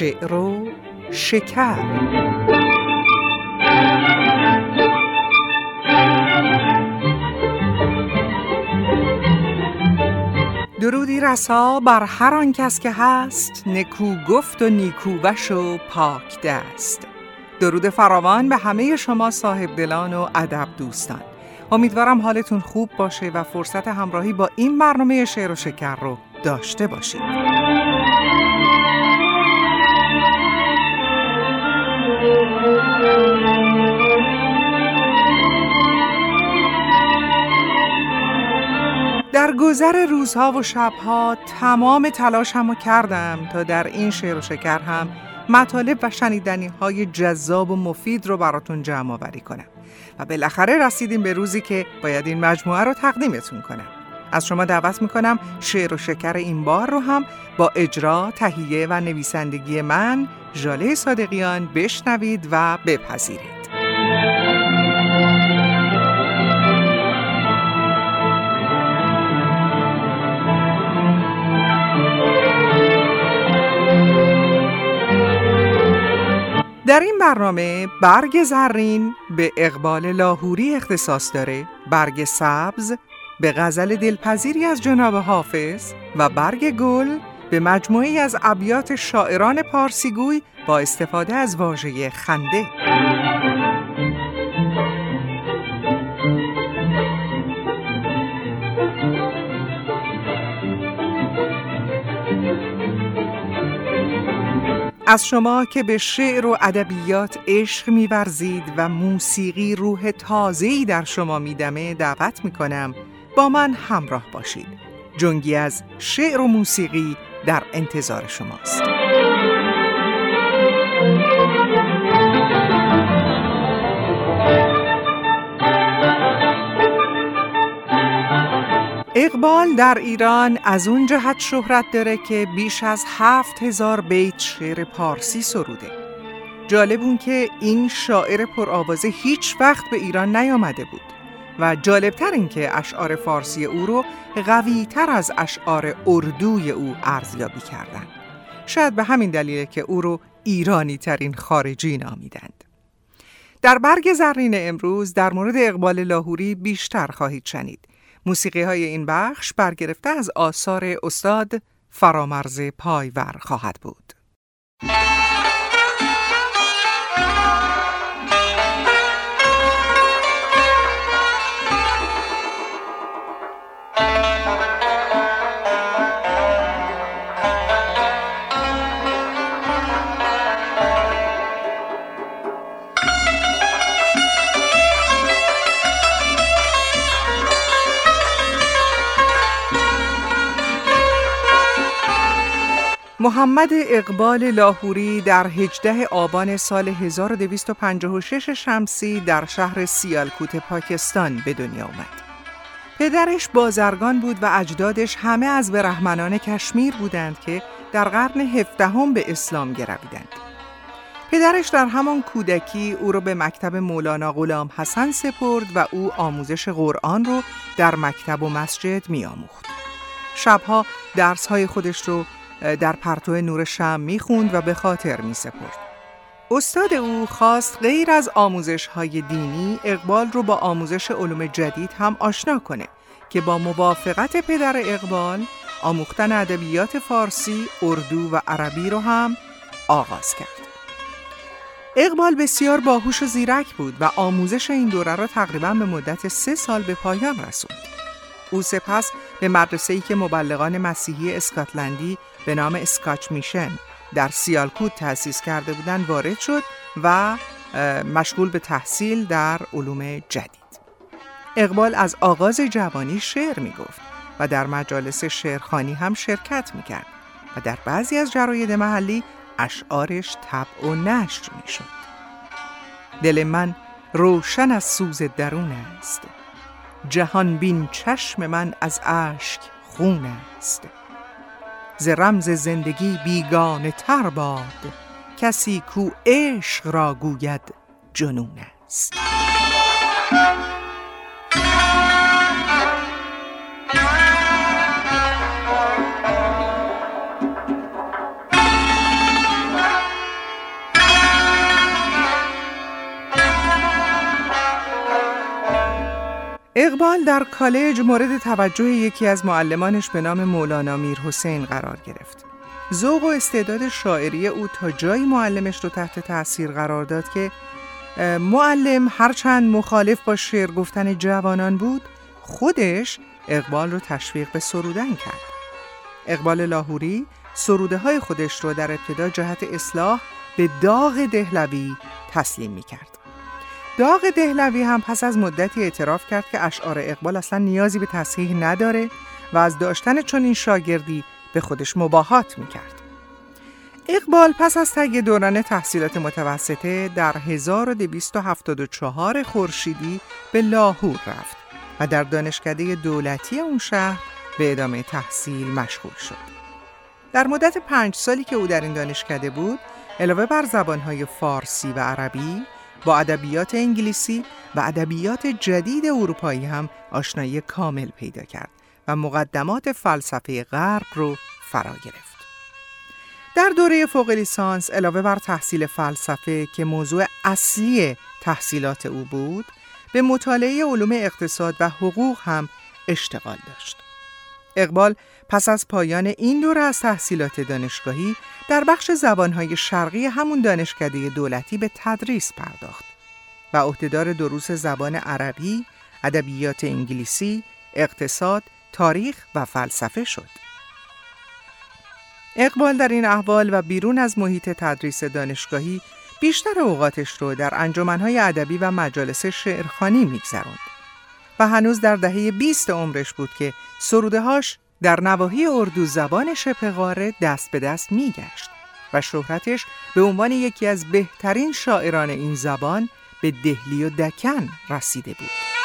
شعر و شکر. درودی رسا بر هر آن کس که هست نکو گفت و نیکو بش و پاک دست. درود فراوان به همه شما صاحب دلان و ادب دوستان. امیدوارم حالتون خوب باشه و فرصت همراهی با این برنامه شعر و شکر رو داشته باشید. در گذر روزها و شبها تمام تلاشم رو کردم تا در این شعر و شکر هم مطالب و شنیدنی های جذاب و مفید رو براتون جمع آوری کنم. و بالاخره رسیدیم به روزی که باید این مجموعه رو تقدیمتون کنم. از شما دعوت می‌کنم شعر و شکر این بار رو هم با اجرا، تهیه و نویسندگی من ژاله صادقیان بشنوید و بپذیرید. در این برنامه برگ زرین به اقبال لاهوری اختصاص داره برگ سبز به غزل دلپذیری از جناب حافظ و برگ گل به مجموعی از ابیات شاعران پارسیگوی با استفاده از واژه خنده. از شما که به شعر و ادبیات عشق میورزید و موسیقی روح تازه‌ای در شما میدمه دعوت می‌کنم. با من همراه باشید. جنگی از شعر و موسیقی در انتظار شماست. اقبال در ایران از اون جهت شهرت داره که بیش از هفت هزار بیت شعر پارسی سروده جالب اون که این شاعر پرآوازه هیچ وقت به ایران نیامده بود و جالبتر این که اشعار فارسی او رو قوی تر از اشعار اردوی او ارزیابی کردند. شاید به همین دلیل که او رو ایرانی ترین خارجی نامیدند. در برگ زرین امروز در مورد اقبال لاهوری بیشتر خواهید شنید. موسیقی های این بخش برگرفته از آثار استاد فرامرز پایور خواهد بود. محمد اقبال لاهوری در 18 آبان سال 1256 شمسی در شهر سیالکوت پاکستان به دنیا آمد. پدرش بازرگان بود و اجدادش همه از برهمنان کشمیر بودند که در قرن هفدهم به اسلام گرویدند. پدرش در همان کودکی او را به مکتب مولانا غلام حسن سپرد و او آموزش قرآن رو در مکتب و مسجد می آموخت. شبها درسهای خودش رو در پرتو نور شم می‌خوند و به خاطر می سپرد. استاد او خواست غیر از آموزش های دینی اقبال رو با آموزش علوم جدید هم آشنا کنه که با موافقت پدر اقبال آموختن ادبیات فارسی، اردو و عربی رو هم آغاز کرد. اقبال بسیار باهوش و زیرک بود و آموزش این دوره را تقریبا به مدت سه سال به پایان رسوند. او سپس به مدرسه‌ای که مبلغان مسیحی اسکاتلندی به نام اسکاچ میشن در سیالکوت تأسیس کرده بودند وارد شد و مشغول به تحصیل در علوم جدید. اقبال از آغاز جوانی شعر می گفت و در مجالس شعرخانی هم شرکت می کرد و در بعضی از جراید محلی اشعارش طبع و نشر می شد. دل من روشن از سوز درون است جهان بین چشم من از اشک خون است ز رمز زندگی بیگانه تر باد. کسی کو عشق را گوید جنون است. اقبال در کالج مورد توجه یکی از معلمانش به نام مولانا میر حسین قرار گرفت. ذوق و استعداد شاعری او تا جایی معلمش رو تحت تاثیر قرار داد که معلم هرچند مخالف با شعر گفتن جوانان بود خودش اقبال رو تشویق به سرودن کرد. اقبال لاهوری سروده های خودش رو در ابتدا جهت اصلاح به داغ دهلوی تسلیم می کرد. داغ دهلوی هم پس از مدتی اعتراف کرد که اشعار اقبال اصلا نیازی به تصحیح نداره و از داشتن چنین شاگردی به خودش مباهات می کرد. اقبال پس از تگ دوران تحصیلات متوسطه در 1274 خورشیدی به لاهور رفت و در دانشکده دولتی اون شهر به ادامه تحصیل مشغول شد. در مدت پنج سالی که او در این دانشکده بود، علاوه بر زبانهای فارسی و عربی، با ادبیات انگلیسی و ادبیات جدید اروپایی هم آشنایی کامل پیدا کرد و مقدمات فلسفه غرب رو فرا گرفت. در دوره فوق لیسانس علاوه بر تحصیل فلسفه که موضوع اصلی تحصیلات او بود، به مطالعه علوم اقتصاد و حقوق هم اشتغال داشت. اقبال پس از پایان این دوره از تحصیلات دانشگاهی در بخش زبانهای شرقی همون دانشکده دولتی به تدریس پرداخت و عهدهدار دروس زبان عربی، ادبیات انگلیسی، اقتصاد، تاریخ و فلسفه شد. اقبال در این احوال و بیرون از محیط تدریس دانشگاهی بیشتر اوقاتش رو در انجمنهای ادبی و مجالس شعرخانی میگذراند و هنوز در دهه 20 عمرش بود که سرودهاش در نواحی اردو زبان شبه قاره دست به دست میگشت و شهرتش به عنوان یکی از بهترین شاعران این زبان به دهلی و دکن رسیده بود.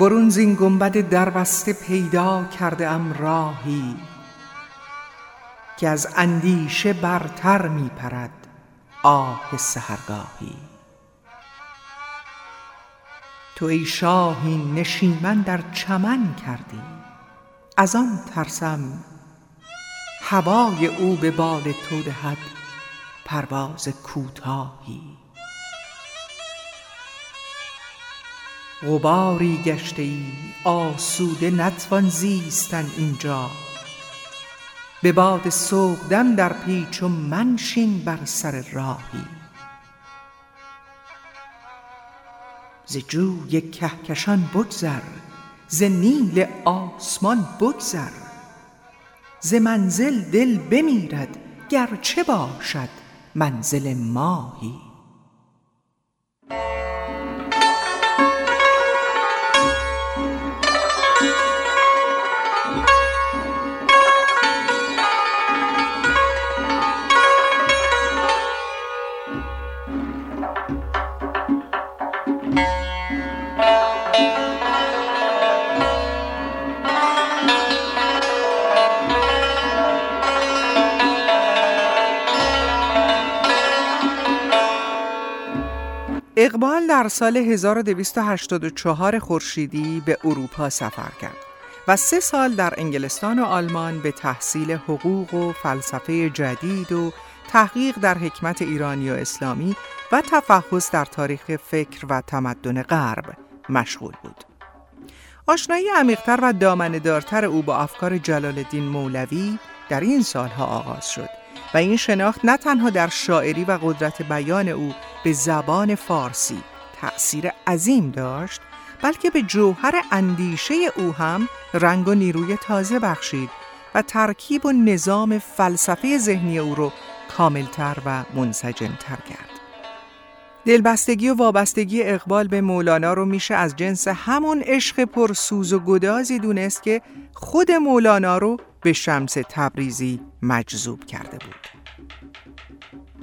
برون زین گنبد دربسته پیدا کرده ام راهی که از اندیشه برتر می پرد آه سهرگاهی تو ای شاهی نشیمن در چمن کردی. از آن ترسم هوای او به بال تو دهد پرواز کوتاهی. غباری گشته ای آسوده نتوان زیستن اینجا. به باد صبحدم در پیچ و منشین بر سر راهی. ز جوی کهکشان بگذر ز نیل آسمان بگذر. ز منزل دل بمیرد گرچه باشد منزل ماهی. اقبال در سال 1284 خورشیدی به اروپا سفر کرد و سه سال در انگلستان و آلمان به تحصیل حقوق و فلسفه جدید و تحقیق در حکمت ایرانی و اسلامی و تفحص در تاریخ فکر و تمدن غرب مشغول بود. آشنایی عمیقتر و دامنه‌دارتر او با افکار جلال الدین مولوی در این سالها آغاز شد و این شناخت نه تنها در شاعری و قدرت بیان او به زبان فارسی تأثیر عظیم داشت بلکه به جوهر اندیشه او هم رنگ و نیروی تازه بخشید و ترکیب و نظام فلسفه ذهنی او رو کاملتر و منسجمتر کرد. دلبستگی و وابستگی اقبال به مولانا رو میشه از جنس همون عشق پرسوز و گدازی دونست که خود مولانا رو به شمس تبریزی مجذوب کرده بود.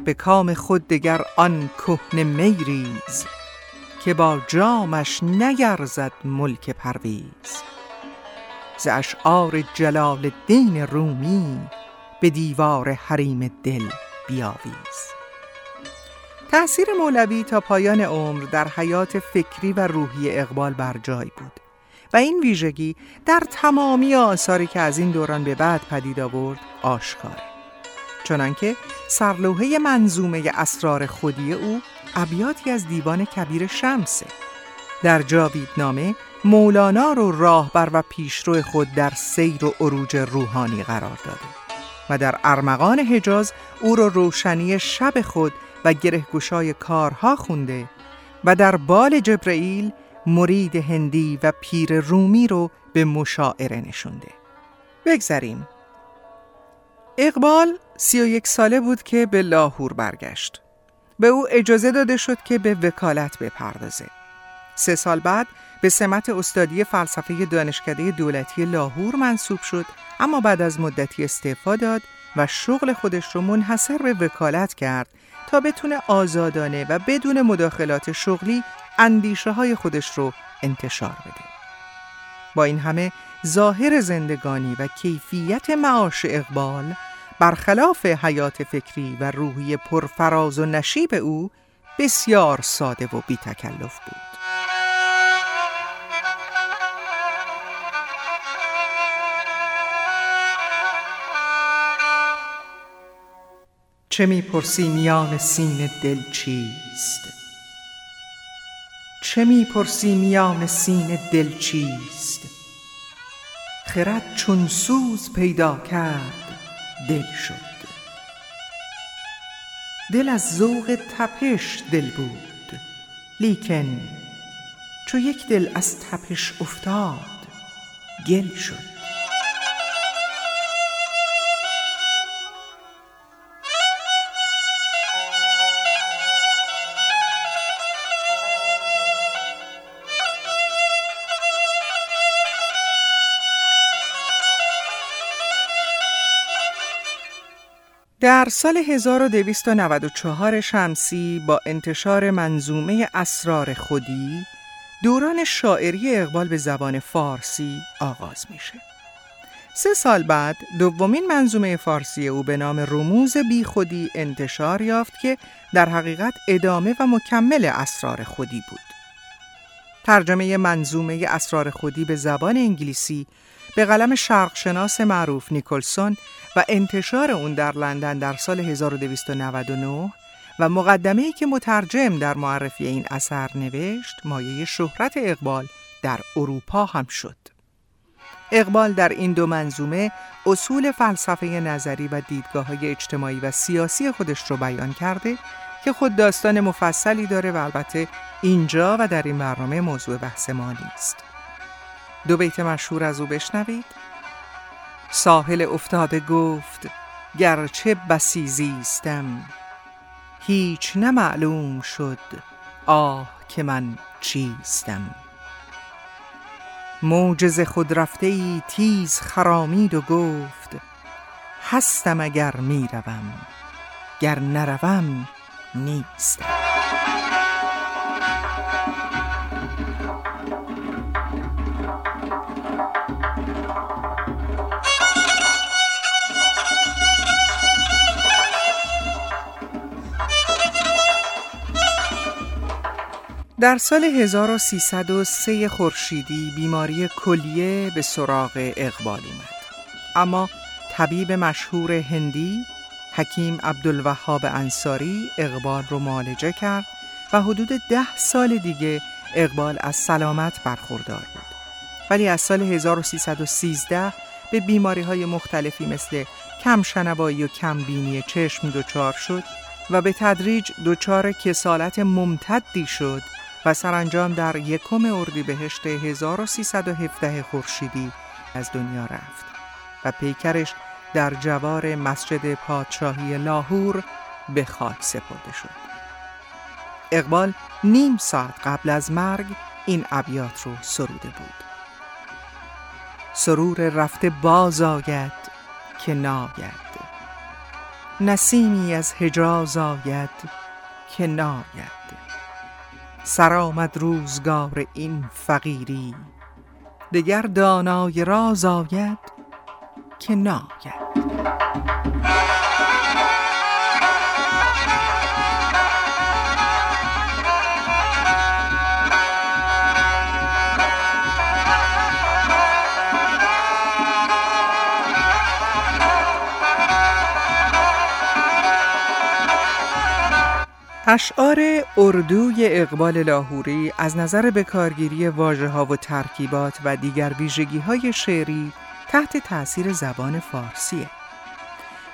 به کام خود دگر آن کهن میریز که با جامش نگرزد ملک پرویز. ز اشعار جلال الدین رومی به دیوار حریم دل بیاویز. تأثیر مولوی تا پایان عمر در حیات فکری و روحی اقبال بر جای بود. و این ویژگی در تمامی آثاری که از این دوران به بعد پدید آورد آشکاره. چنانکه سرلوحه منظومه اسرار خودی او ابیاتی از دیوان کبیر شمسه در جاویدنامه مولانا رو راهبر و پیشرو خود در سیر و عروج روحانی قرار داده و در ارمغان حجاز او رو روشنی شب خود و گرهگشای کارها خونده و در بال جبرئیل مرید هندی و پیر رومی رو به مشاعره نشونده. بگذریم. اقبال سی و یک ساله بود که به لاهور برگشت. به او اجازه داده شد که به وکالت بپردازه. سه سال بعد به سمت استادی فلسفه دانشکده دولتی لاهور منصوب شد اما بعد از مدتی استعفا داد و شغل خودش رو منحصر به وکالت کرد تا بتونه آزادانه و بدون مداخلات شغلی اندیشه های خودش رو انتشار بده. با این همه ظاهر زندگانی و کیفیت معاش اقبال برخلاف حیات فکری و روحی پرفراز و نشیب او بسیار ساده و بی تکلف بود. چه می‌پرسی میان سین دل چیست چه می‌پرسی میان سین دل چیست؟ خرد چون سوز پیدا کرد دل شد. دل از ذوق تپش دل بود لیکن چو یک دل از تپش افتاد گل شد. در سال 1294 شمسی با انتشار منظومه اسرار خودی دوران شاعری اقبال به زبان فارسی آغاز میشه. سه سال بعد دومین منظومه فارسی او به نام رموز بی خودی انتشار یافت که در حقیقت ادامه و مکمل اسرار خودی بود. ترجمه منظومه اسرار خودی به زبان انگلیسی به قلم شرقشناس معروف نیکلسون و انتشار اون در لندن در سال 1299 و مقدمه ای که مترجم در معرفی این اثر نوشت مایه شهرت اقبال در اروپا هم شد. اقبال در این دو منظومه اصول فلسفه نظری و دیدگاه های اجتماعی و سیاسی خودش رو بیان کرده که خود داستان مفصلی داره و البته اینجا و در این برنامه موضوع بحث ما نیست. دو بیت مشهور از او بشنوید ساحل افتاده گفت گرچه بسی زیستم. هیچ نمعلوم شد آه که من چیستم. موجز خود رفته ای تیز خرامید و گفت هستم اگر می‌روم گر نروم نیستم. در سال 1303 خورشیدی بیماری کلیه به سراغ اقبال اومد. اما طبیب مشهور هندی حکیم عبدالوهاب انصاری اقبال رو معالجه کرد و حدود ده سال دیگه اقبال از سلامت برخوردار بود. ولی از سال 1313 به بیماری های مختلفی مثل کم شنوایی و کم بینی چشم دچار شد و به تدریج دچار کسالت ممتدی شد و سرانجام در یکم اردیبهشت 1317 خورشیدی از دنیا رفت و پیکرش در جوار مسجد پادشاهی لاهور به خاک سپرده شد. اقبال نیم ساعت قبل از مرگ این ابیات رو سروده بود. سرور رفته باز آید که ناید نسیمی از حجاز آید که ناید سرآمد روزگار این فقیری. دگر دانای راز آید که ناید. اشعار اردوی اقبال لاهوری از نظر بکارگیری واجه ها و ترکیبات و دیگر ویژگی های شعری تحت تأثیر زبان فارسیه.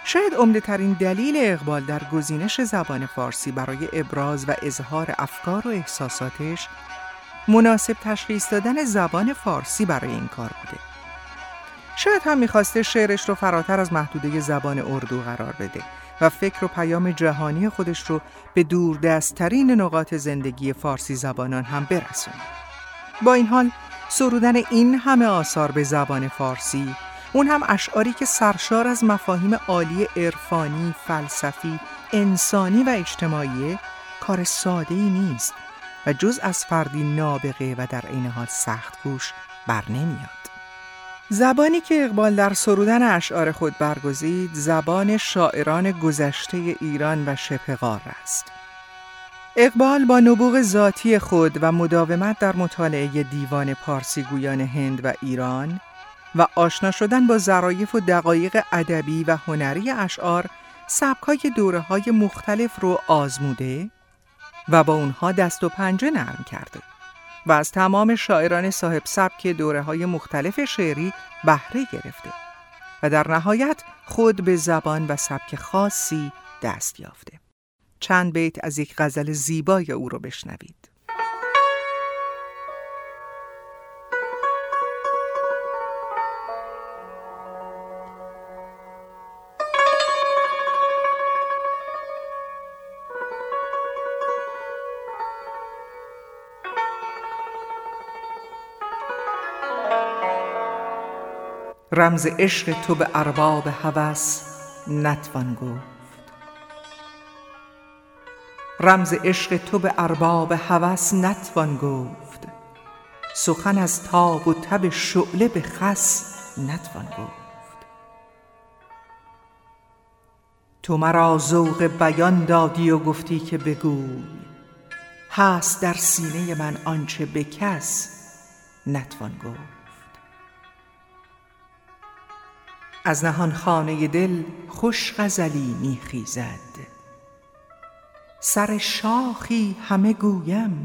شاید عمده ترین دلیل اقبال در گزینش زبان فارسی برای ابراز و اظهار افکار و احساساتش مناسب تشخیص دادن زبان فارسی برای این کار بوده. شاید هم می‌خواسته شعرش رو فراتر از محدوده زبان اردو قرار بده و فکر و پیام جهانی خودش رو به دور دستترین نقاط زندگی فارسی زبانان هم برسونه. با این حال سرودن این همه آثار به زبان فارسی اون هم اشعاری که سرشار از مفاهیم عالی عرفانی، فلسفی، انسانی و اجتماعی کار ساده ای نیست و جز از فردی نابغه و در عین حال سخت گوش بر نمیاد. زبانی که اقبال در سرودن اشعار خود برگزید زبان شاعران گذشته ایران و شبه است. اقبال با نبوغ ذاتی خود و مداومت در مطالعه دیوان پارسی گویان هند و ایران و آشنا شدن با ظرایف و دقایق ادبی و هنری اشعار سبکای دوره های مختلف رو آزموده و با اونها دست و پنجه نرم کرده. و از تمام شاعران صاحب سبک دوره های مختلف شعری بهره گرفته و در نهایت خود به زبان و سبک خاصی دست یافته. چند بیت از یک غزل زیبای او رو بشنوید. رمز عشق تو به ارباب هوس نتوان گفت. رمز عشق تو به ارباب هوس نتوان گفت. سخن از تاب و تب شعله به خس نتوان گفت. تو مرا ذوق بیان دادی و گفتی که بگوی. هست در سینه من آنچه به کس نتوان گفت. از نهان خانه دل خوش غزلی می خیزد. سر شاخی همه گویم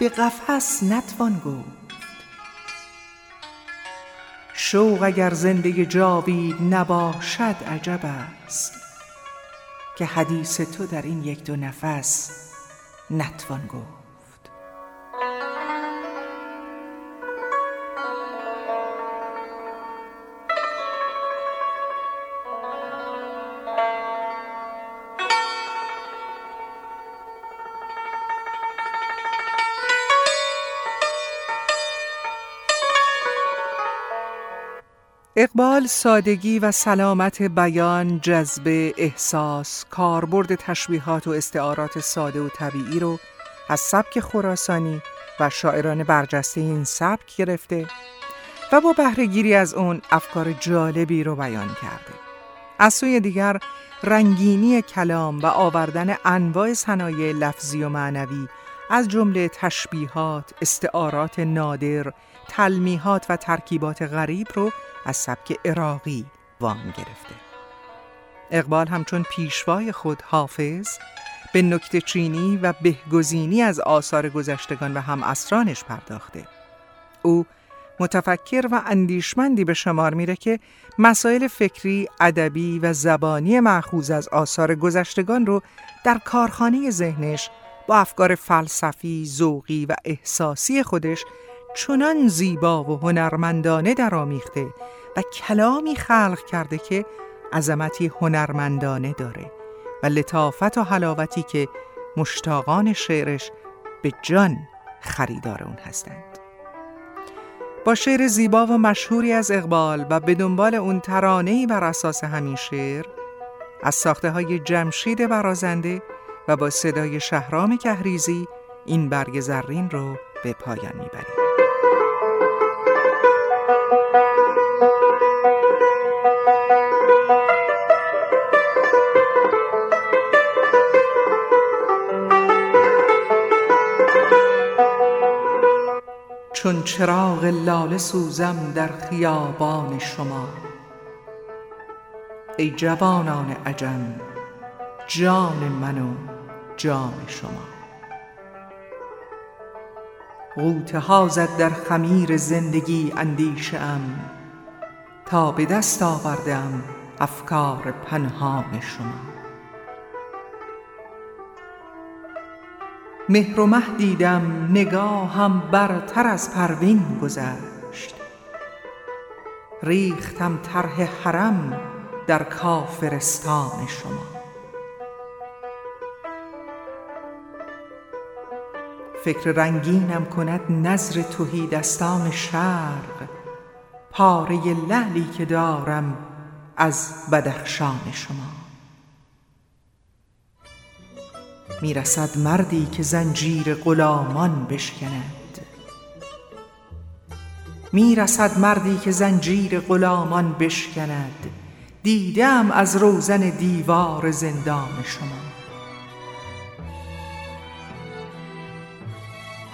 به قفس نتوان گفت. شوق اگر زنده جاوید نباشد عجب است که حدیث تو در این یک دو نفس نتوان گفت. اقبال سادگی و سلامت بیان، جذبه، احساس، کاربرد تشبیهات و استعارات ساده و طبیعی رو از سبک خراسانی و شاعران برجسته این سبک گرفته و با بهرهگیری از اون افکار جالبی رو بیان کرده. از سوی دیگر رنگینی کلام و آوردن انواع صنایع لفظی و معنوی از جمله تشبیهات، استعارات نادر، تلمیحات و ترکیبات غریب رو از سبک عراقی وام گرفته. اقبال همچون پیشوای خود حافظ به نکته چینی و بهگزینی از آثار گذشتگان و هم اسرانش پرداخته. او متفکر و اندیشمندی به شمار میره که مسائل فکری، ادبی و زبانی معخوز از آثار گذشتگان رو در کارخانه ذهنش با افکار فلسفی، ذوقی و احساسی خودش چنان زیبا و هنرمندانه درآمیخته و کلامی خلق کرده که عظمتی هنرمندانه داره و لطافت و حلاوتی که مشتاقان شعرش به جان خریدار اون هستند. با شعر زیبا و مشهوری از اقبال و به دنبال اون ترانه‌ای بر اساس همین شعر از ساخته های جمشید برازنده و با صدای شهرام کهریزی این برگ زرین رو به پایان می‌بریم. چون چراغ لاله سوزم در خیابان شما. ای جوانان عجم جان من و جان شما. غوطه ها زد در خمیر زندگی اندیشه ام تا به دست آوردم افکار پنهان شما. مهر و مه دیدم نگاهم برتر از پروین گذشت. ریختم طرح حرم در کافرستان شما. فکر رنگینم کند نظر تهی دستان شرق پاره لعلی که دارم از بدخشان شما. می‌رسد مردی که زنجیر غلامان بشکند. می‌رسد مردی که زنجیر غلامان بشکند. دیدم از روزن دیوار زندان شما.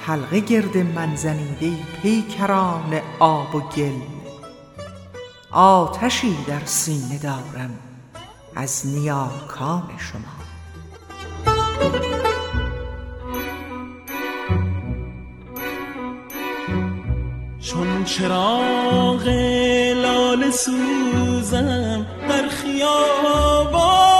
حلقه گرد من زنید پیکران آب و گل. آتشی در سینه دارم از نیاکان شما. چون چراغ لال سوزم در خیابان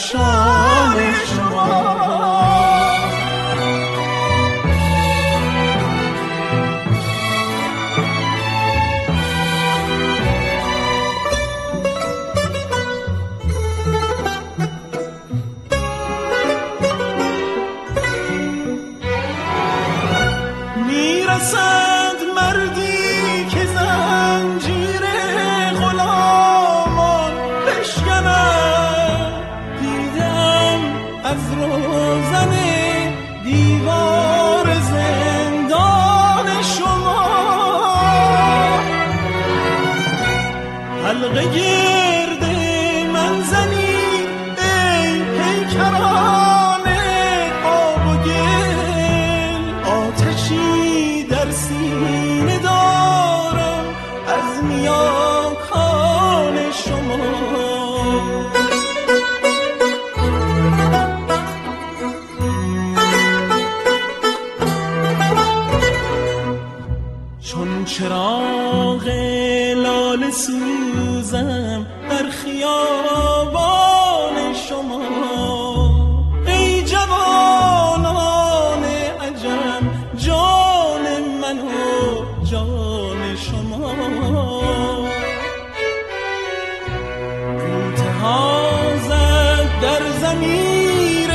ها زد در زمیر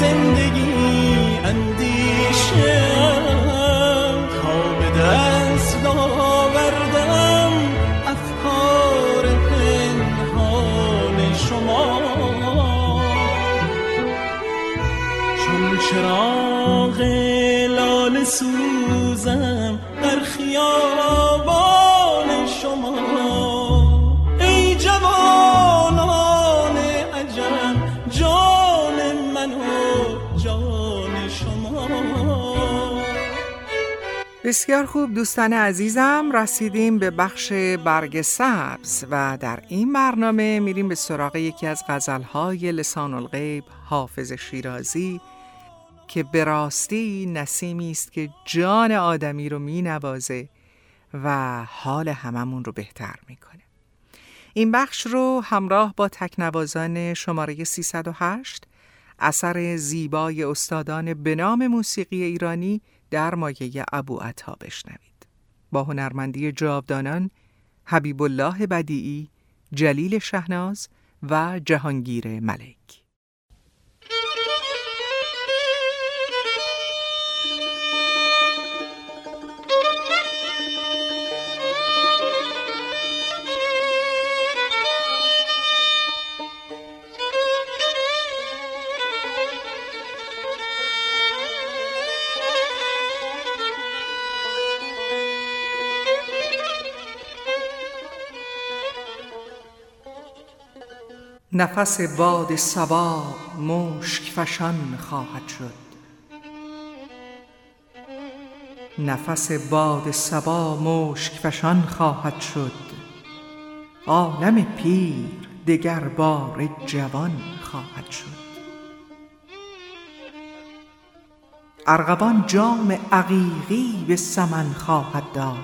زندگی اندیشه تا به دست آوردم افکار پنهان شما. چون چراغ لال سوزم بسیار خوب دوستان عزیزم رسیدیم به بخش برگ سبز و در این برنامه میریم به سراغ یکی از غزلهای لسان الغیب حافظ شیرازی که به راستی نسیمی است که جان آدمی رو مینوازه و حال هممون رو بهتر می‌کنه. این بخش رو همراه با تکنوازان شماره 308 اثر زیبای استادان به نام موسیقی ایرانی در مایه ابو عطا بشنوید. با هنرمندی جاودانان حبیب الله بدیعی، جلیل شهناز و جهانگیر ملک. نفس باد صبا مشک فشان خواهد شد. نفس باد صبا مشک فشان خواهد شد. عالم پیر دگر باره جوان خواهد شد. ارغوان جام عقیقی به سمن خواهد داد.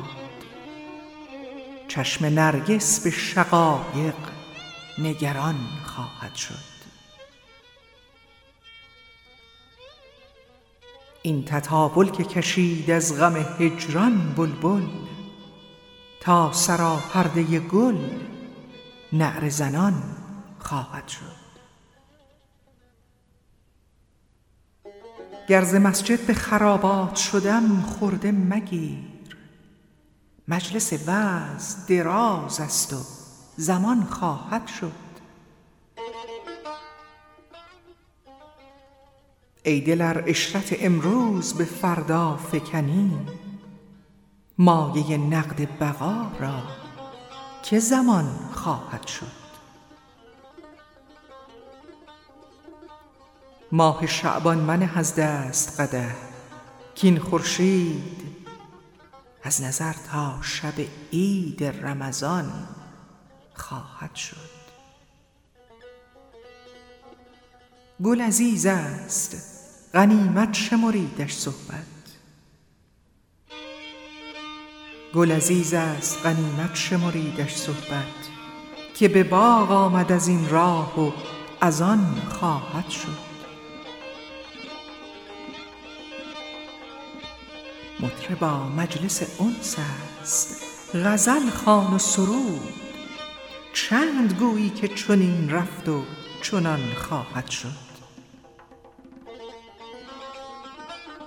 چشم نرگس به شقایق نگران خواهد شد. این تطاول که کشید از غم هجران بلبل تا سراپرده گل نعره زنان خواهد شد. گر ز مسجد به خرابات شدم خرده مگیر. مجلس وعظ دراز است و زمان خواهد شد. ای دل ار عشرت امروز به فردا فکنی. مایه نقد بقا را که زمان خواهد شد. ماه شعبان منه از دست قدح کین خورشید از نظر تا شب عید رمضان خواهد شد. گل عزیز است غنیمت شمریدش صحبت. گل عزیز است غنیمت شمریدش صحبت. که به باغ آمد از این راه و از آن خواهد شد. مطربا مجلس انس است. غزل خوان و سرود. چند گویی که چنین رفت و چنان خواهد شد.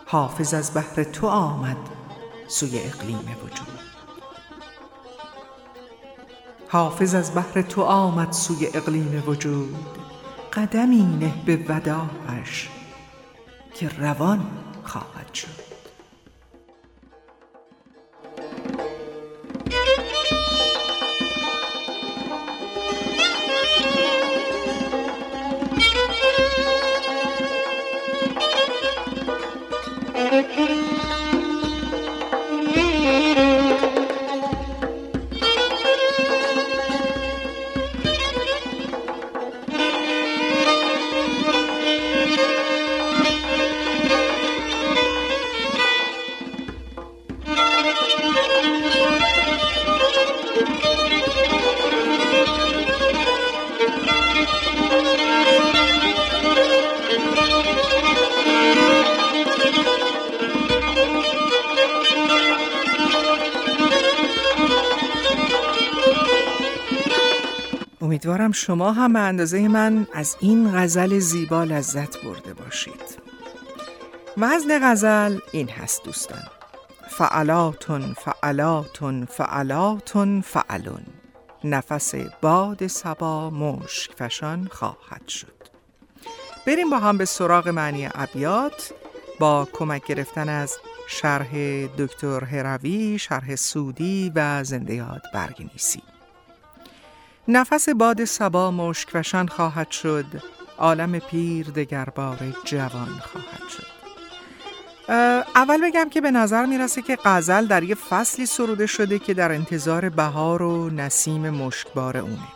حافظ از بهر تو آمد سوی اقلیم وجود. حافظ از بهر تو آمد سوی اقلیم وجود. قدمی نه به وداعش که روان خواهد شد. شما هم به اندازه من از این غزل زیبا لذت برده باشید. وزن غزل این هست دوستان. فعلاتون فعلاتون فعلاتون فعلون نفس باد سبا مشک فشان خواهد شد. بریم با هم به سراغ معنی ابیات. با کمک گرفتن از شرح دکتر هروی، شرح سودی و زنده یاد نفس باد سبا مشکفشان خواهد شد. عالم پیر دگربار جوان خواهد شد. اول بگم که به نظر می‌رسه که غزل در یه فصلی سروده شده که در انتظار بهار و نسیم مشکبار اونه.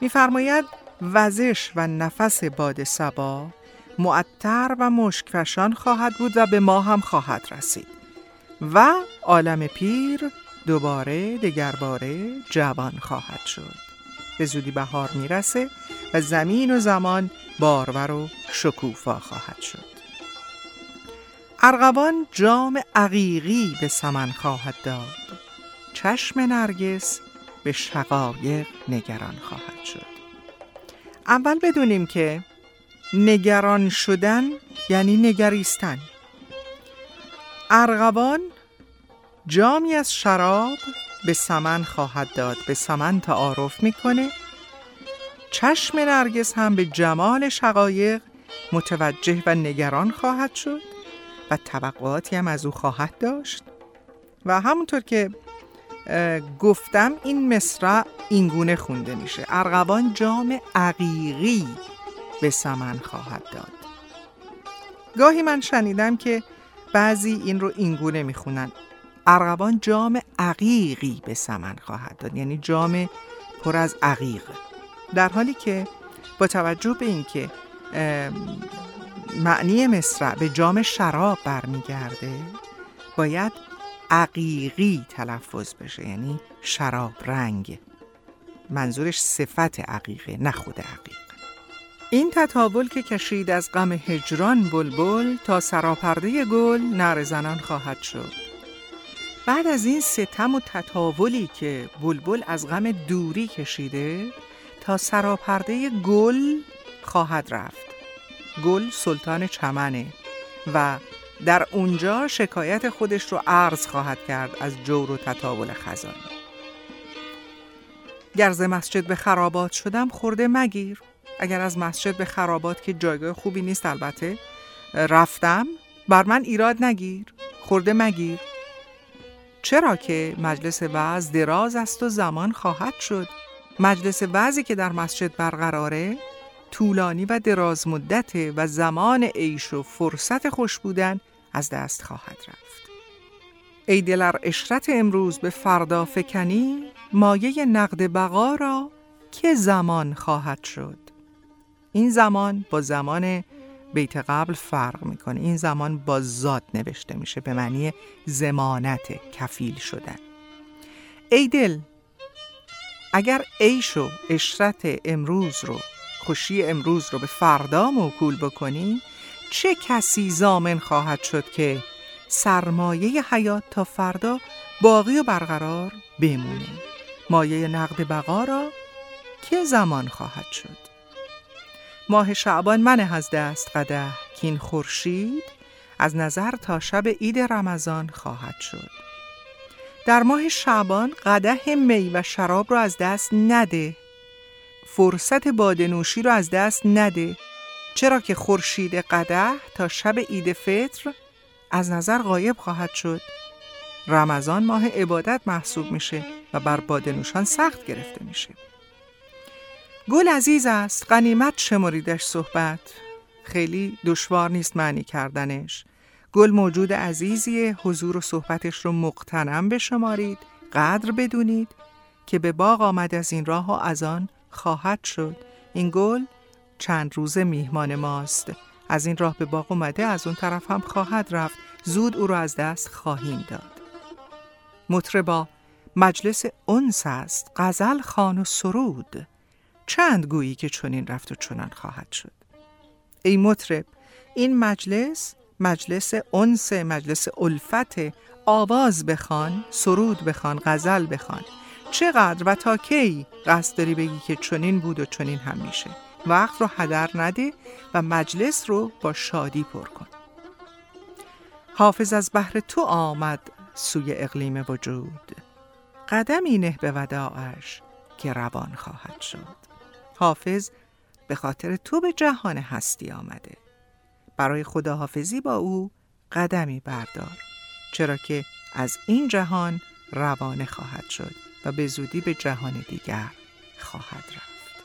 میفرماید وزش و نفس باد سبا معطر و مشکفشان خواهد بود و به ما هم خواهد رسید. و عالم پیر دوباره دگرباره جوان خواهد شد. به زودی بهار می‌رسه و زمین و زمان بارور و شکوفا خواهد شد. ارغوان جام عقیقی به سمن خواهد داد. چشم نرگس به شقایق نگران خواهد شد. اول بدونیم که نگران شدن یعنی نگریستن. ارغوان جامی از شراب به سمن خواهد داد به سمن تعارف می‌کنه. چشم نرگس هم به جمال شقایق متوجه و نگران خواهد شد و توقعاتی هم از او خواهد داشت. و همونطور که گفتم این مصرع اینگونه خونده میشه. ارغوان جام عقیقی به سمن خواهد داد. گاهی من شنیدم که بعضی این رو اینگونه می‌خونن. ارغوان جام عقیقی به سمن خواهد داد. یعنی جام پر از عقیق. در حالی که با توجه به اینکه معنی مصرع به جام شراب برمیگرده باید عقیقی تلفظ بشه. یعنی شراب رنگ. منظورش صفت عقیقه نه خود عقیق. این تطاول که کشید از غم هجران بلبل تا سراپرده گل نر زنان خواهد شد. بعد از این ستم و تطاولی که بلبل از غم دوری کشیده تا سراپرده گل خواهد رفت. گل سلطان چمنه و در اونجا شکایت خودش رو عرض خواهد کرد از جور و تطاول خزان. گرز مسجد به خرابات شدم خورده مگیر. اگر از مسجد به خرابات که جایگاه خوبی نیست البته رفتم. بر من ایراد نگیر. خورده مگیر. چرا که مجلس وعظ دراز است و زمان خواهد شد. مجلس وعظی که در مسجد برقراره طولانی و دراز مدته و زمان عیش و فرصت خوش بودن از دست خواهد رفت. ای دلر اشرت امروز به فردا فکنی مایه نقد بقا را که زمان خواهد شد. این زمان با زمان بیت قبل فرق می‌کنه. این زمان با ذات نوشته میشه به معنی زمانت کفیل شدن. ای دل اگر عیش و اشرت امروز رو خوشی امروز رو به فردا موکول بکنی چه کسی زامن خواهد شد که سرمایه حیات تا فردا باقی و برقرار بمونه؟ مایه نقد بقا را که زمان خواهد شد؟ ماه شعبان من از دست قده که این خورشید از نظر تا شب عید رمضان خواهد شد. در ماه شعبان قده می و شراب رو از دست نده. فرصت بادنوشی رو از دست نده. چرا که خورشید قده تا شب عید فطر از نظر غایب خواهد شد. رمضان ماه عبادت محسوب میشه و بر بادنوشان سخت گرفته میشه. گل عزیز است قنیمت شماریدش صحبت. خیلی دشوار نیست معنی کردنش. گل موجود عزیزیه حضور و صحبتش رو مقتنم بشمارید قدر بدونید که به باغ آمد از این راه و از آن خواهد شد. این گل چند روز میهمان ماست. از این راه به باغ اومده از اون طرف هم خواهد رفت. زود او را از دست خواهیم داد. مطربا مجلس انس است غزل خان و سرود. چند گویی که چنین رفت و چنان خواهد شد. ای مطرب این مجلس مجلس انس مجلس الفت آواز بخوان سرود بخوان غزل بخوان. چقدر و تا کی؟ قصد داری بگی که چنین بود و چنین هم میشه. وقت رو هدر نده و مجلس رو با شادی پر کن. حافظ از بحر تو آمد سوی اقلیم وجود. قدمی نه به وداعش که روان خواهد شد. حافظ به خاطر تو به جهان هستی آمده. برای خداحافظی با او قدمی بردار چرا که از این جهان روانه خواهد شد و به زودی به جهان دیگر خواهد رفت.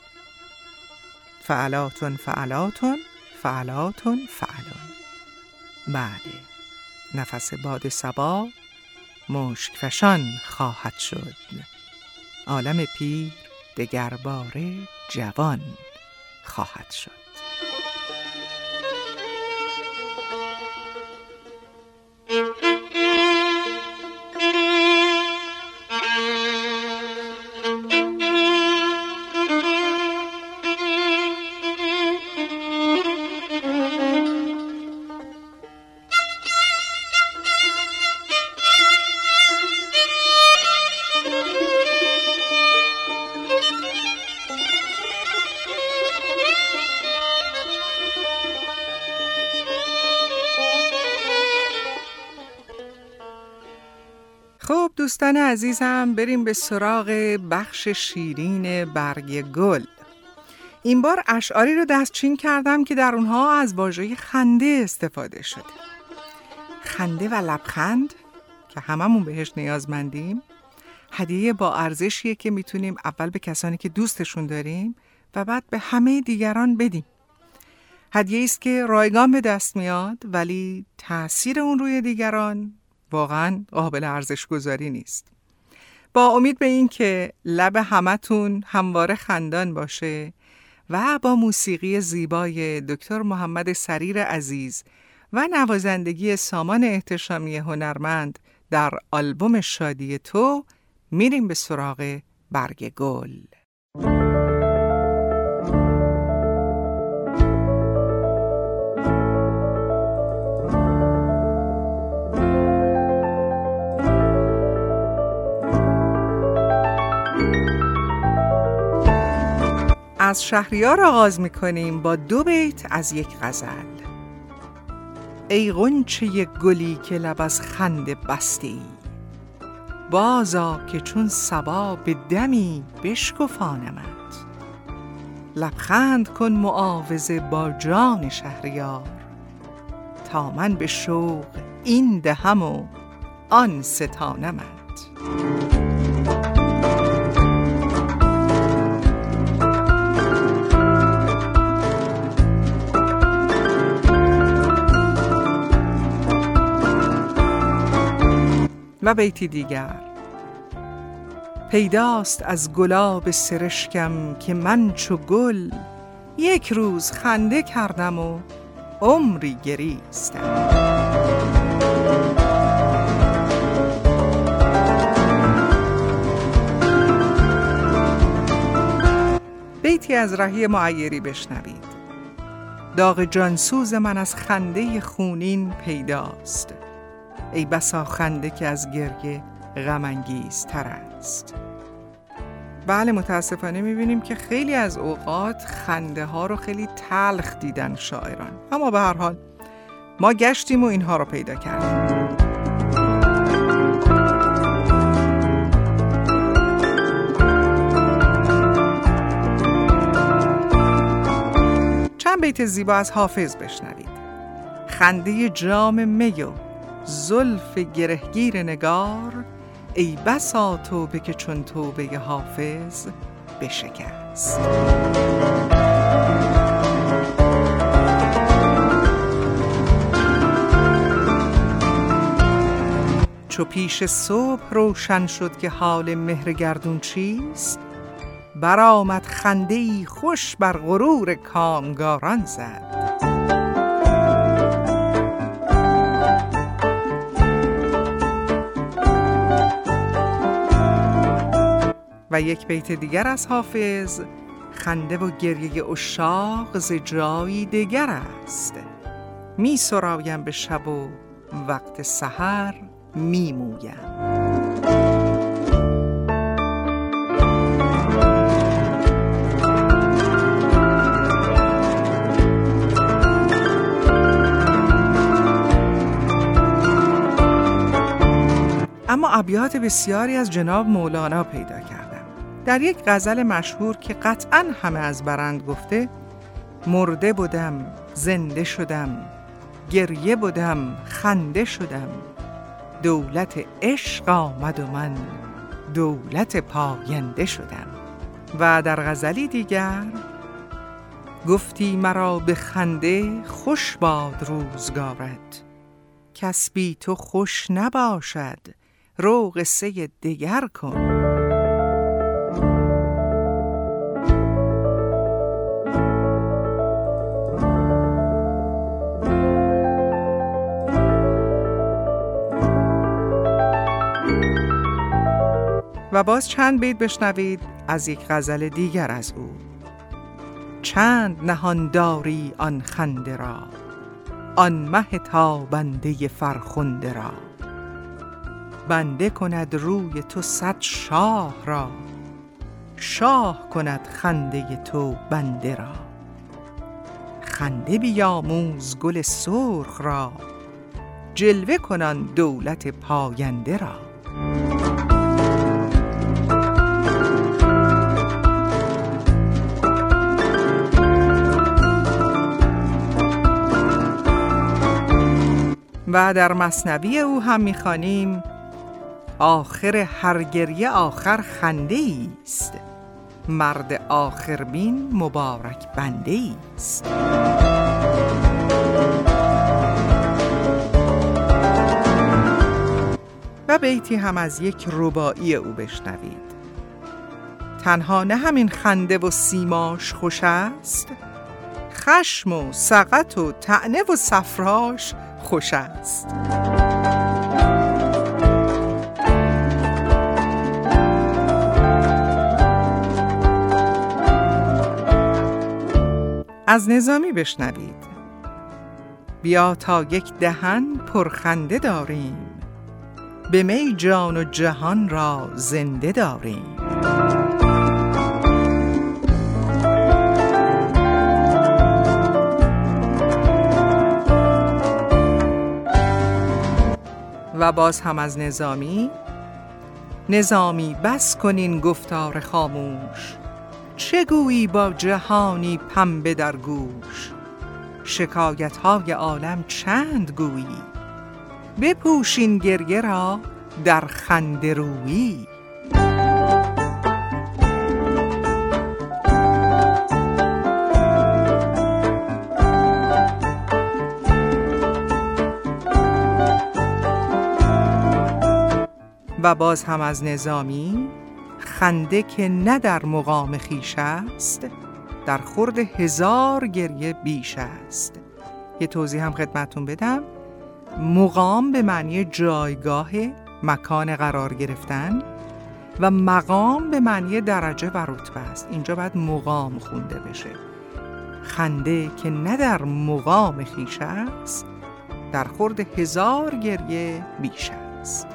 فعلاتون فعلاتون فعلاتون فعلون. بله نفس باد سبا مشک فشان خواهد شد. عالم پیر دگرباره جوان خواهد شد. دوستان عزیزم بریم به سراغ بخش شیرین برگ گل. این بار اشعاری رو دستچین کردم که در اونها از واژه خنده استفاده شده. خنده و لبخند که هممون بهش نیازمندیم هدیه با ارزشیه که می‌تونیم اول به کسانی که دوستشون داریم و بعد به همه دیگران بدیم. هدیه است که رایگان به دست میاد ولی تأثیر اون روی دیگران واقعا قابل ارزش گذاری نیست. با امید به این که لب همتون همواره خندان باشه و با موسیقی زیبای دکتر محمد سریر عزیز و نوازندگی سامان احتشامی هنرمند در آلبوم شادی تو میریم به سراغ برگ گل. از شهریار آغاز می‌کنیم با دو بیت از یک غزل. ای غنچه گلی که لب از خنده بستی بازا که چون سبا به دمی بشکفانمت لبخند کن معاوضه با جان شهریار تا من به شوق این دهم و آن ستانمت. و بیتی دیگر. پیداست از گلاب سرشکم که من چو گل یک روز خنده کردم و عمری گریستم. بیتی از رهی معیری بشنوید. داغ جانسوز من از خنده خونین پیداست. ای بسا خنده که از گرگه غمانگیز تر است. بله متاسفانه می‌بینیم که خیلی از اوقات خنده ها رو خیلی تلخ دیدن شاعران. اما به هر حال ما گشتیم و اینها رو پیدا کردیم. چند بیت زیبا از حافظ بشنوید. خنده جام میو زلف گرهگیر نگار ای بسا توبه که چون توبه حافظ بشکست. چو پیش صبح روشن شد که حال مهر گردون چیست برآمد خنده ای خوش بر غرور کامگاران زد. و یک بیت دیگر از حافظ خنده و گریه اشاق ز جایی دیگر است. می سرایم به شب و وقت سحر می مویم. اما ابیات بسیاری از جناب مولانا پیدا کرد در یک غزل مشهور که قطعا همه از برند گفته مرده بودم زنده شدم گریه بودم خنده شدم. دولت عشق آمد و من دولت پاینده شدم. و در غزلی دیگر گفتی مرا به خنده خوش باد روزگارت. کس بی تو خوش نباشد رو قصه دگر کن. و باز چند بیت بشنوید از یک غزل دیگر از او. چند نهان داری آن خنده را آن مه تابنده فرخنده را. بنده کند روی تو صد شاه را شاه کند خنده تو بنده را. خنده بیاموز گل سرخ را جلوه کنان دولت پاینده را. و در مصنوی او هم می‌خوانیم آخر هر گریه آخر خنده است. مرد آخربین مبارک بنده است. و بیتی هم از یک ربایی او بشنوید. تنها نه همین خنده و سیماش خوش است خشم و سقط و تعنه و صفراش خوش است. از نظامی بشنوید. بیا تا یک دهن پرخنده داریم. به می جان و جهان را زنده داریم. و باز هم از نظامی. نظامی بس کنین گفتار خاموش. چه گویی با جهانی پنبه در گوش؟ شکایت های عالم چند گویی؟ بپوشین گریه را در خنده و باز هم از نظامی خنده که نه در مقام خیش است در خورد هزار گریه بیش است. یه توضیح هم خدمتون بدم. مقام به معنی جایگاه مکان قرار گرفتن و مقام به معنی درجه و رتبه است. اینجا باید مقام خونده بشه. خنده که نه در مقام خیش است در خورد هزار گریه بیش است.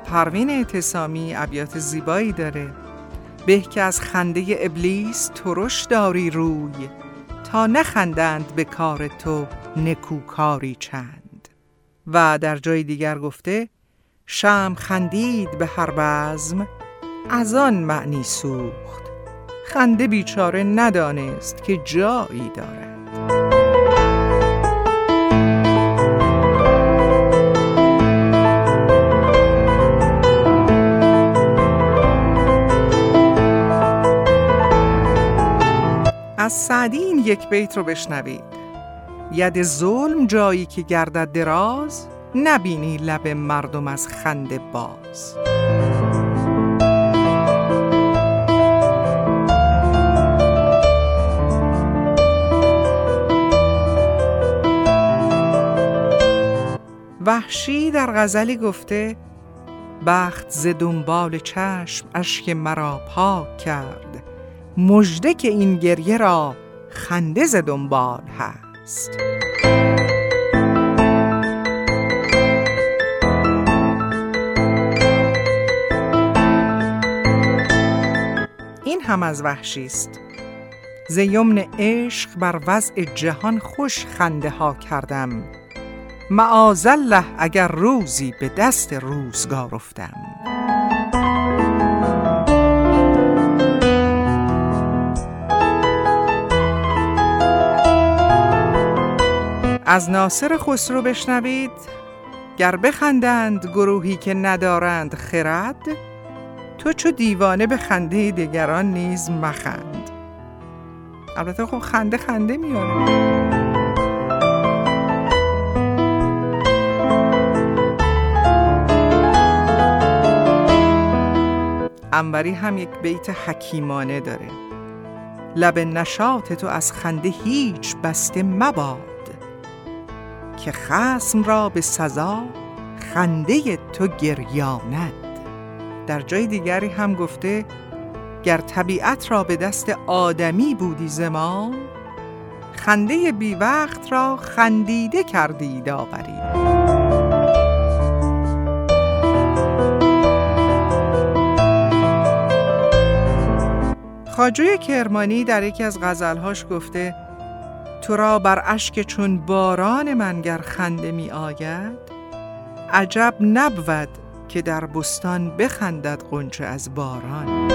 پروین اعتصامی ابیات زیبایی داره. به که از خنده ابلیس ترش داری روی تا نخندند به کار تو نکوکاری چند. و در جای دیگر گفته شم خندید به هر بزم از آن معنی سوخت. خنده بیچاره ندانست که جایی دارد. از سعدی این یک بیت رو بشنوید. ید ظلم جایی که گردد دراز نبینی لب مردم از خنده باز. وحشی در غزلی گفته بخت ز دنبال چشم اشک مرا پاک کرد. مژده که این گریه را خنده ز دنبال هست. این هم از وحشی است. ز یمن عشق بر وضع جهان خوش خنده ها کردم. معاذالله اگر روزی به دست روزگار افتم. از ناصر خسرو بشنوید گر بخندند گروهی که ندارند خرد تو چو دیوانه به خنده دیگران نیز مخند. البته خب خنده خنده میاره انوری هم یک بیت حکیمانه داره. لب نشاط تو از خنده هیچ بسته مباد. که خسم را به سزا خنده تو گریاند. در جای دیگری هم گفته گر طبیعت را به دست آدمی بودی زمان خنده بی وقت را خندیده کردی داوری خاجوی کرمانی در یکی از غزلهاش گفته تو را بر اشک چون باران من گر خنده می آید؟ عجب نبود که در بستان بخندد قنچه از باران.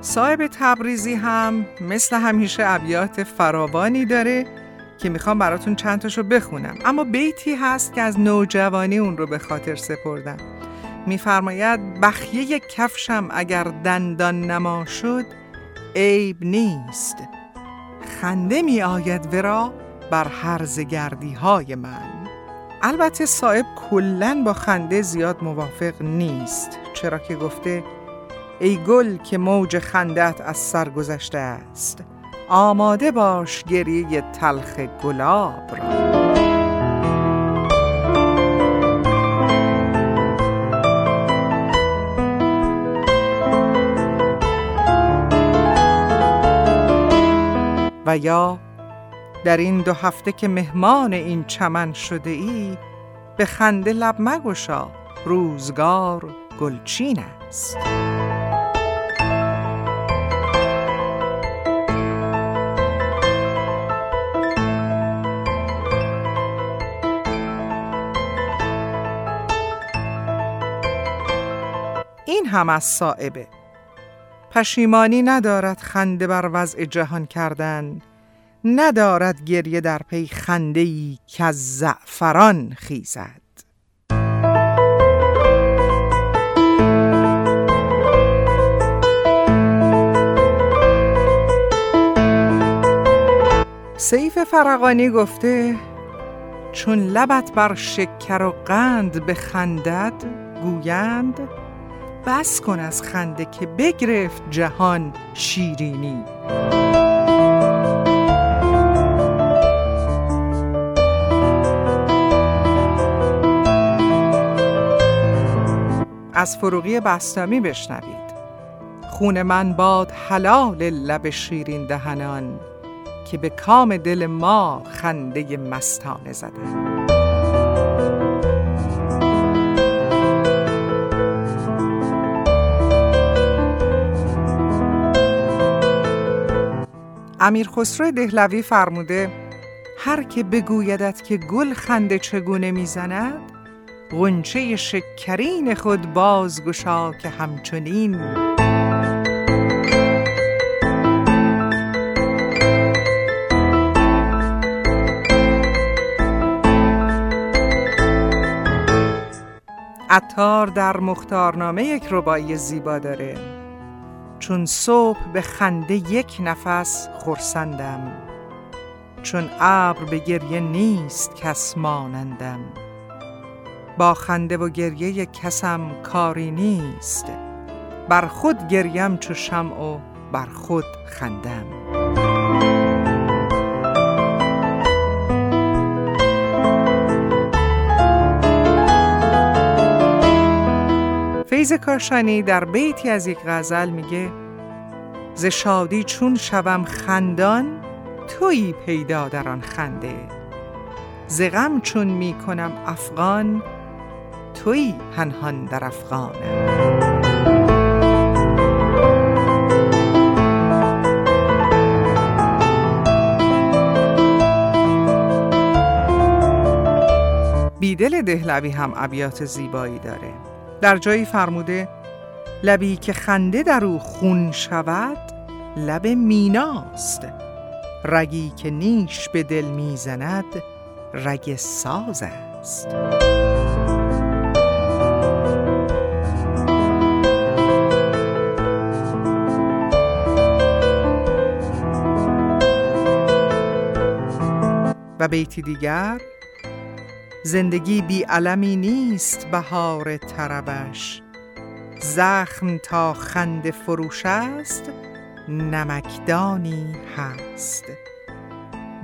صاحب تبریزی هم مثل همیشه ابیات فراوانی داره. که می‌خوام براتون چند تاشو بخونم. اما بیتی هست که از نوجوانی اون رو به خاطر سپردم. میفرماید بخیه کفشم اگر دندان نما شد عیب نیست. خنده می آید ورا بر هرز گردی های من. البته صاحب کلن با خنده زیاد موافق نیست چرا که گفته ای گل که موج خندت از سر گذشته است. آماده باش گریه تلخ گلاب را. و یا در این دو هفته که مهمان این چمن شده ای به خنده لب مگشا روزگار گلچین است. این هم از صائبه. پشیمانی ندارد خنده بر وضع جهان کردن ندارد گریه در پی خنده که از زعفران خیزد. سیف فرقانی گفته چون لبت بر شکر و قند به خندد گویند بس کن از خنده که بگرفت جهان شیرینی. از فروغی بستامی بشنوید. خون من باد حلال لب شیرین دهنان که به کام دل ما خنده مستانه زدن. امیر خسرو دهلوی فرموده هر که بگویدت که گل خنده چگونه می‌زند غنچه شکرین خود بازگشا که همچنین. عطار در مختارنامه یک ربایی زیبا داره. چون صبح به خنده یک نفس خورسندم چون ابر به گریه نیست کس مانندم. با خنده و گریه کسم کاری نیست بر خود گریم چو شمع و بر خود خندم. فیض کاشانی در بیتی از یک غزل میگه ز شادی چون شوم خندان تویی پیدا در آن خنده. ز غم چون می‌کنم افغان تویی پنهان در افغانم بیدل دهلوی هم ابیات زیبایی داره. در جایی فرموده لبی که خنده در او خون شود لب میناست. رگی که نیش به دل می‌زند رگ ساز است. و بیتی دیگر زندگی بی علمی نیست بهار طربش. زخم تا خنده فروش است نمکدانی هست.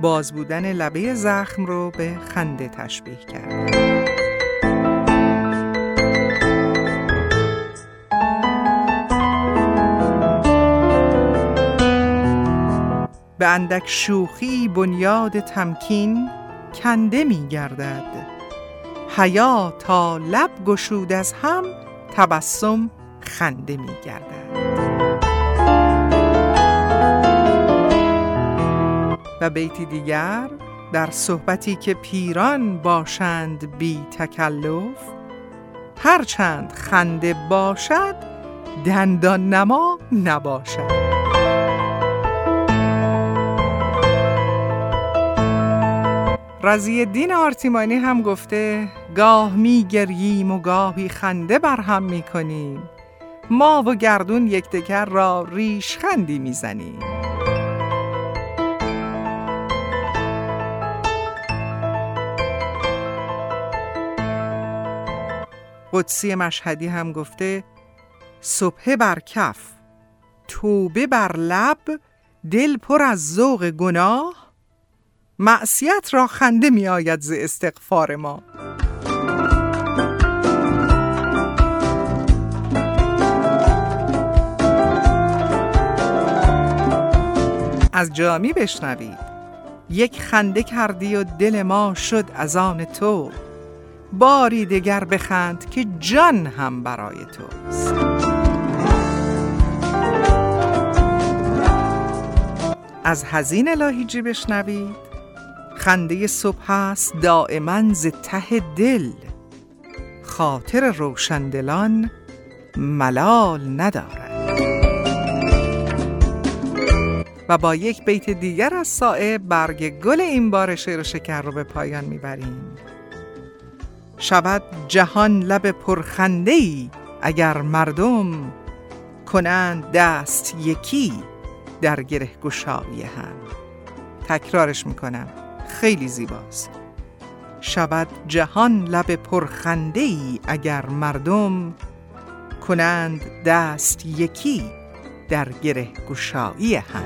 باز بودن لبه زخم رو به خنده تشبیه کرد. به اندک شوخی بنیاد تمکین کنده می گردد حیا تا لب گشود از هم تبسم خنده می گردد. و بیتی دیگر در صحبتی که پیران باشند بی تکلف هرچند خنده باشد دندان نما نباشد. رضی دین آرتیمانی هم گفته گاه می گریم و گاهی خنده بر هم می کنیم ما و گردون یکدیگر را ریش خندی می زنیم قدسی مشهدی هم گفته صبح بر کف توبه بر لب دل پر از ذوق گناه معصیت را خنده می آید ز استغفار ما. از جامی بشنوید یک خنده کردی و دل ما شد از آن تو. باری دگر بخند که جان هم برای توست. از هزین لاهیجی بشنوید. خنده صبح است دائما ز ته دل. خاطر روشندلان ملال ندارد. و با یک بیت دیگر از سائه برگ گل این بار شعر شکر رو به پایان می‌بریم. شود جهان لب پرخنده ای اگر مردم کنند دست یکی در گره گشایی هم تکرارش می‌کنم. خیلی زیباست. شود جهان لب پرخنده ای اگر مردم کنند دست یکی در گره گشایی هم.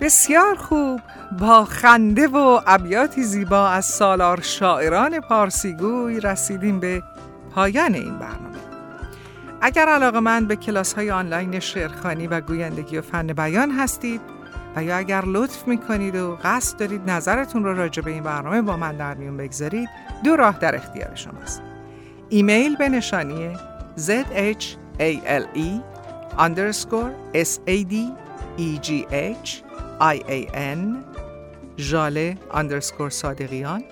بسیار خوب. با خنده و ابیاتی زیبا از سالار شاعران پارسیگوی رسیدیم به پایان این برنامه. اگر علاقه من به کلاس های آنلاین شعرخانی و گویندگی و فن بیان هستید و یا اگر لطف می‌کنید و قصد دارید نظرتون رو راجع به این برنامه با من در میون بگذارید دو راه در اختیار شماست ایمیل به نشانی zhale underscore sad egh ian جاله اندرسکور صادقیان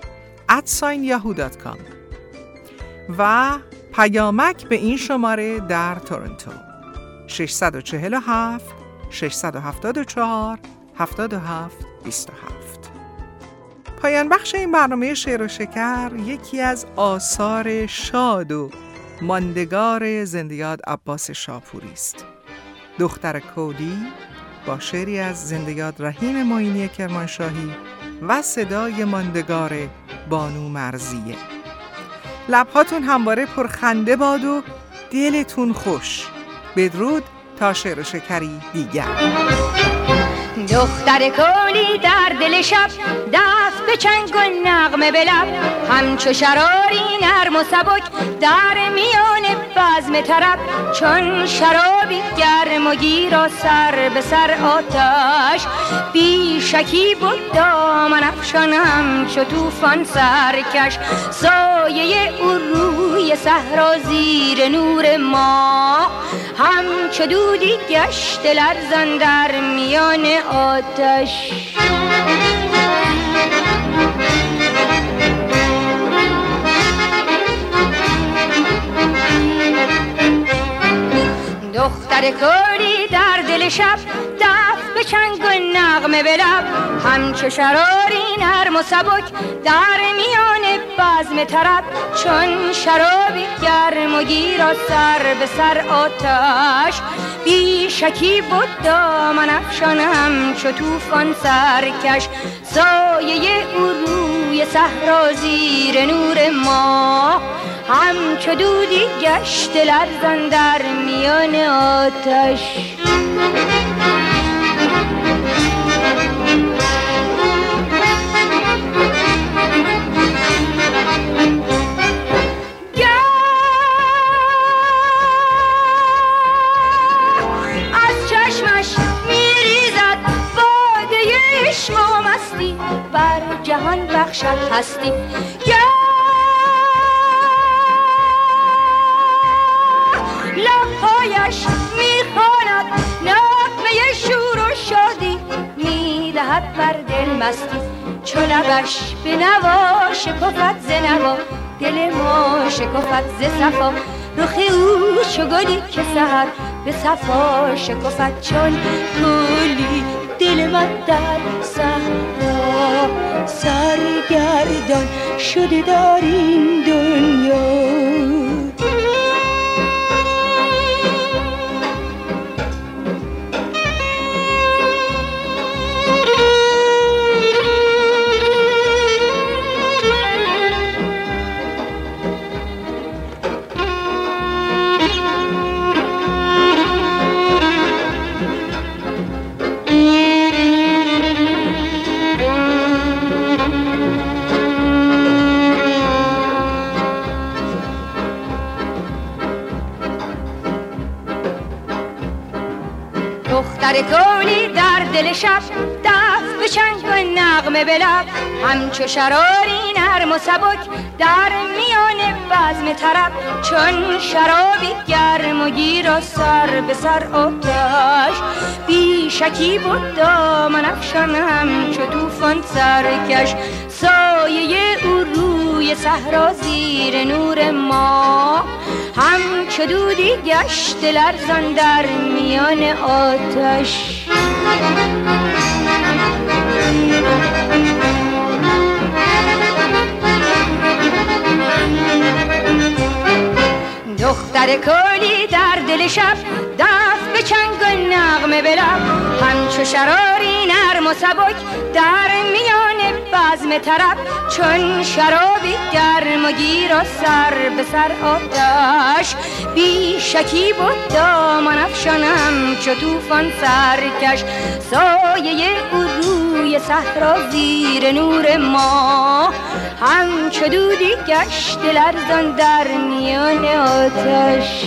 at و پیامک به این شماره در تورنتو. 647 674 77 27 پایان بخش این برنامه شعر و شکر یکی از آثار شاد و ماندگار زندیاد عباس شاپوری است. دختر کودی با شعری از زندگیات رحیم معینی کرمانشاهی و صدای ماندگار بانو مرزیه. لبهاتون همواره پرخنده باد و دلتون خوش. بدرود تا شعر و شکری دیگر. دختر کولی در دل شب دست به چنگ و نغمه به لب. همچو شراری نرم و سبک در میان بزم طرب. چون شرابی گرم و گیر سر به سر آتش بیشکی بود دامن افشانم چو توفان سرکش. سایه او روی صحرا زیر نور ما. همچو دودی گشت لرزان در میان آتش. دختر کردی در دل شب چنگ و نغمه به لب همچو شراری نرم و سبک در میان بزم طرب. چون شرابی گرم و گیر سر به سر آتش. بی شکی بود دامن افشانم چو توفان سرکش. سایه او روی صحرا زیر نور ما. همچو دودی گشت لرزان در میان آتش. جهان بخشد هستی. لبهایش می‌خواند نقمه شور و شادی می‌دهد بر دل مستی. چو لبش به نوا شکفت ز نوا دل ما شکفت ز صفا. او چو گلی که سهر به صفا شکفت چون گلی دل من در صحرا سرگردان شده در این دنیا. شب دست به چنگ و نغمه به لب همچو شراری نرم و سبک در میان بزم طرب. چون شرابی گرم و گیر و سر به سر آتش. بی شکی بود دامن افشانم چو توفان سرکش. سایه او روی صحرا زیر نور ما. هم دودی گشت لرزان در میان آتش. دختر کلی در دل شب دست به چنگ و نغمه بلب همچو شراری نرم و سبک در میان بزم طرب چون شرابی گرم و گیر و سر به سر آتش. بی شکی بود دامان افشانم چو توفان سرکش. سایه او روی صحرا زیر نور ما. همچو دودی گشت لرزان در میان آتش.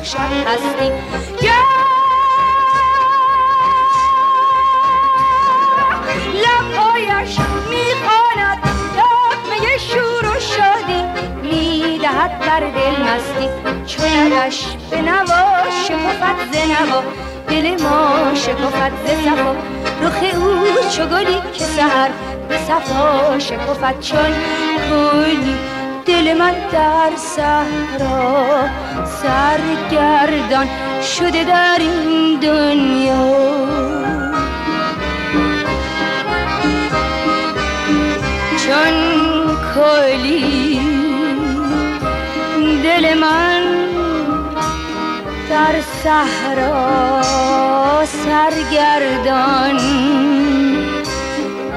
بخشد هستی. لبهایش می‌خواند دقمه شور و شادی می‌دهد بر دل مستی چونش به نوا شکفت ز دل ما شکفت ز رخ او چو که سهر به صفا شکفت چون گلی دل من در صحرا سرگردان شده در این دنیا. چون کلی دل من در صحرا سرگردان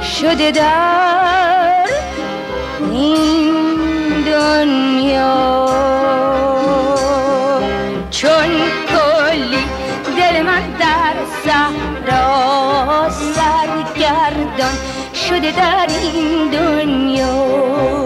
شده در این دنیا. چون کلی دل من در صحرا سرگردان شده در این دنیا.